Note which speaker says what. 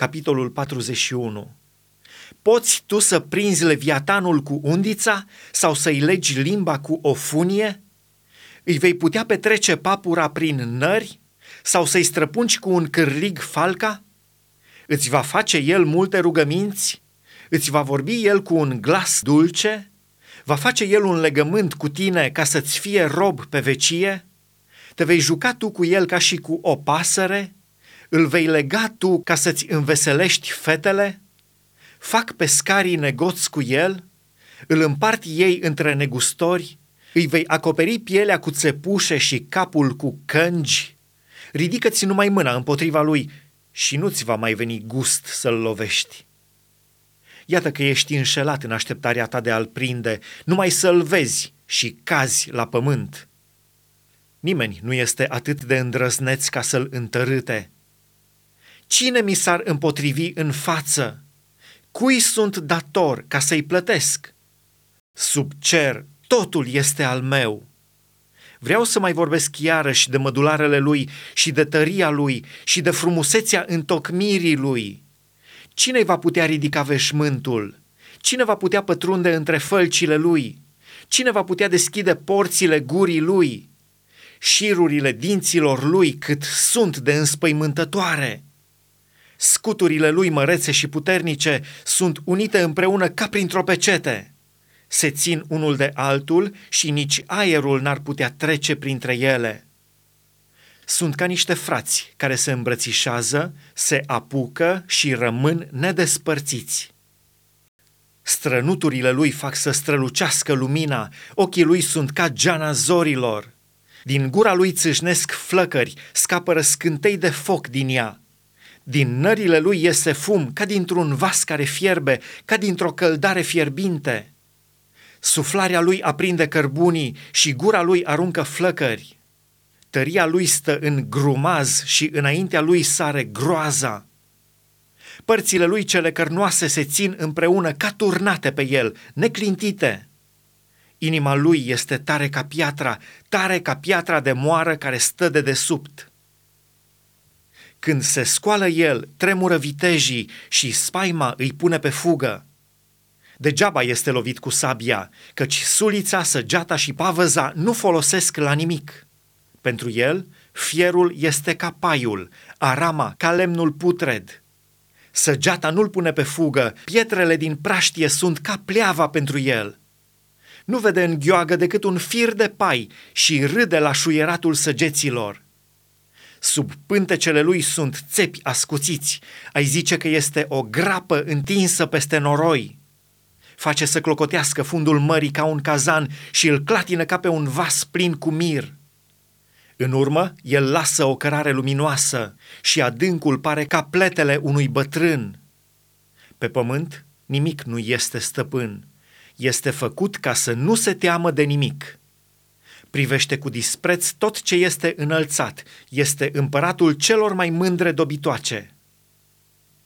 Speaker 1: capitolul 41. Poți tu să prinzi leviatanul cu undița sau să-i legi limba cu o funie? Îi vei putea petrece papura prin nări sau să-i străpunci cu un cârlig falca? Îți va face el multe rugăminți? Îți va vorbi el cu un glas dulce? Va face el un legământ cu tine ca să-ți fie rob pe vecie? Te vei juca tu cu el ca și cu o pasăre? Îl vei lega tu ca să-ți înveselești fetele? Fac pescarii negoți cu el? Îl împart ei între negustori? Îi vei acoperi pielea cu țepușe și capul cu cângi? Ridică-ți numai mâna împotriva lui și nu-ți va mai veni gust să-l lovești. Iată că ești înșelat în așteptarea ta de a-l prinde, numai să-l vezi și cazi la pământ. Nimeni nu este atât de îndrăzneț ca să-l întărâte. Cine mi s-ar împotrivi în față? Cui sunt dator ca să-i plătesc? Sub cer totul este al meu. Vreau să mai vorbesc iarăși de mădularele lui și de tăria lui și de frumusețea întocmirii lui. Cine va putea ridica veșmântul? Cine va putea pătrunde între fălcile lui? Cine va putea deschide porțile gurii lui? Șirurile dinților lui cât sunt de înspăimântătoare. Scuturile lui mărețe și puternice sunt unite împreună ca printr-o pecete. Se țin unul de altul și nici aerul n-ar putea trece printre ele. Sunt ca niște frați care se îmbrățișează, se apucă și rămân nedespărțiți. Strănuturile lui fac să strălucească lumina, ochii lui sunt ca geana zorilor. Din gura lui țâșnesc flăcări, scapă răscântei de foc din ea. Din nările lui iese fum ca dintr-un vas care fierbe, ca dintr-o căldare fierbinte. Suflarea lui aprinde cărbunii și gura lui aruncă flăcări. Tăria lui stă în grumaz și înaintea lui sare groaza. Părțile lui cele cărnoase se țin împreună ca turnate pe el, neclintite. Inima lui este tare ca piatra, tare ca piatra de moară care stă de desubt. Când se scoală el, tremură vitejii și spaima îi pune pe fugă. Degeaba este lovit cu sabia, căci sulița, săgeata și pavăza nu folosesc la nimic. Pentru el, fierul este ca paiul, arama ca lemnul putred. Săgeata nu-l pune pe fugă, pietrele din praștie sunt ca pleava pentru el. Nu vede în gheoagă decât un fir de pai și râde la șuieratul săgeților. Sub pântecele lui sunt țepi ascuțiți, ai zice că este o grapă întinsă peste noroi. Face să clocotească fundul mării ca un cazan și îl clatină ca pe un vas plin cu mir. În urmă, el lasă o cărare luminoasă și adâncul pare ca pletele unui bătrân. Pe pământ, nimic nu este stăpân. Este făcut ca să nu se teamă de nimic. Privește cu dispreț tot ce este înălțat. Este împăratul celor mai mândre dobitoace.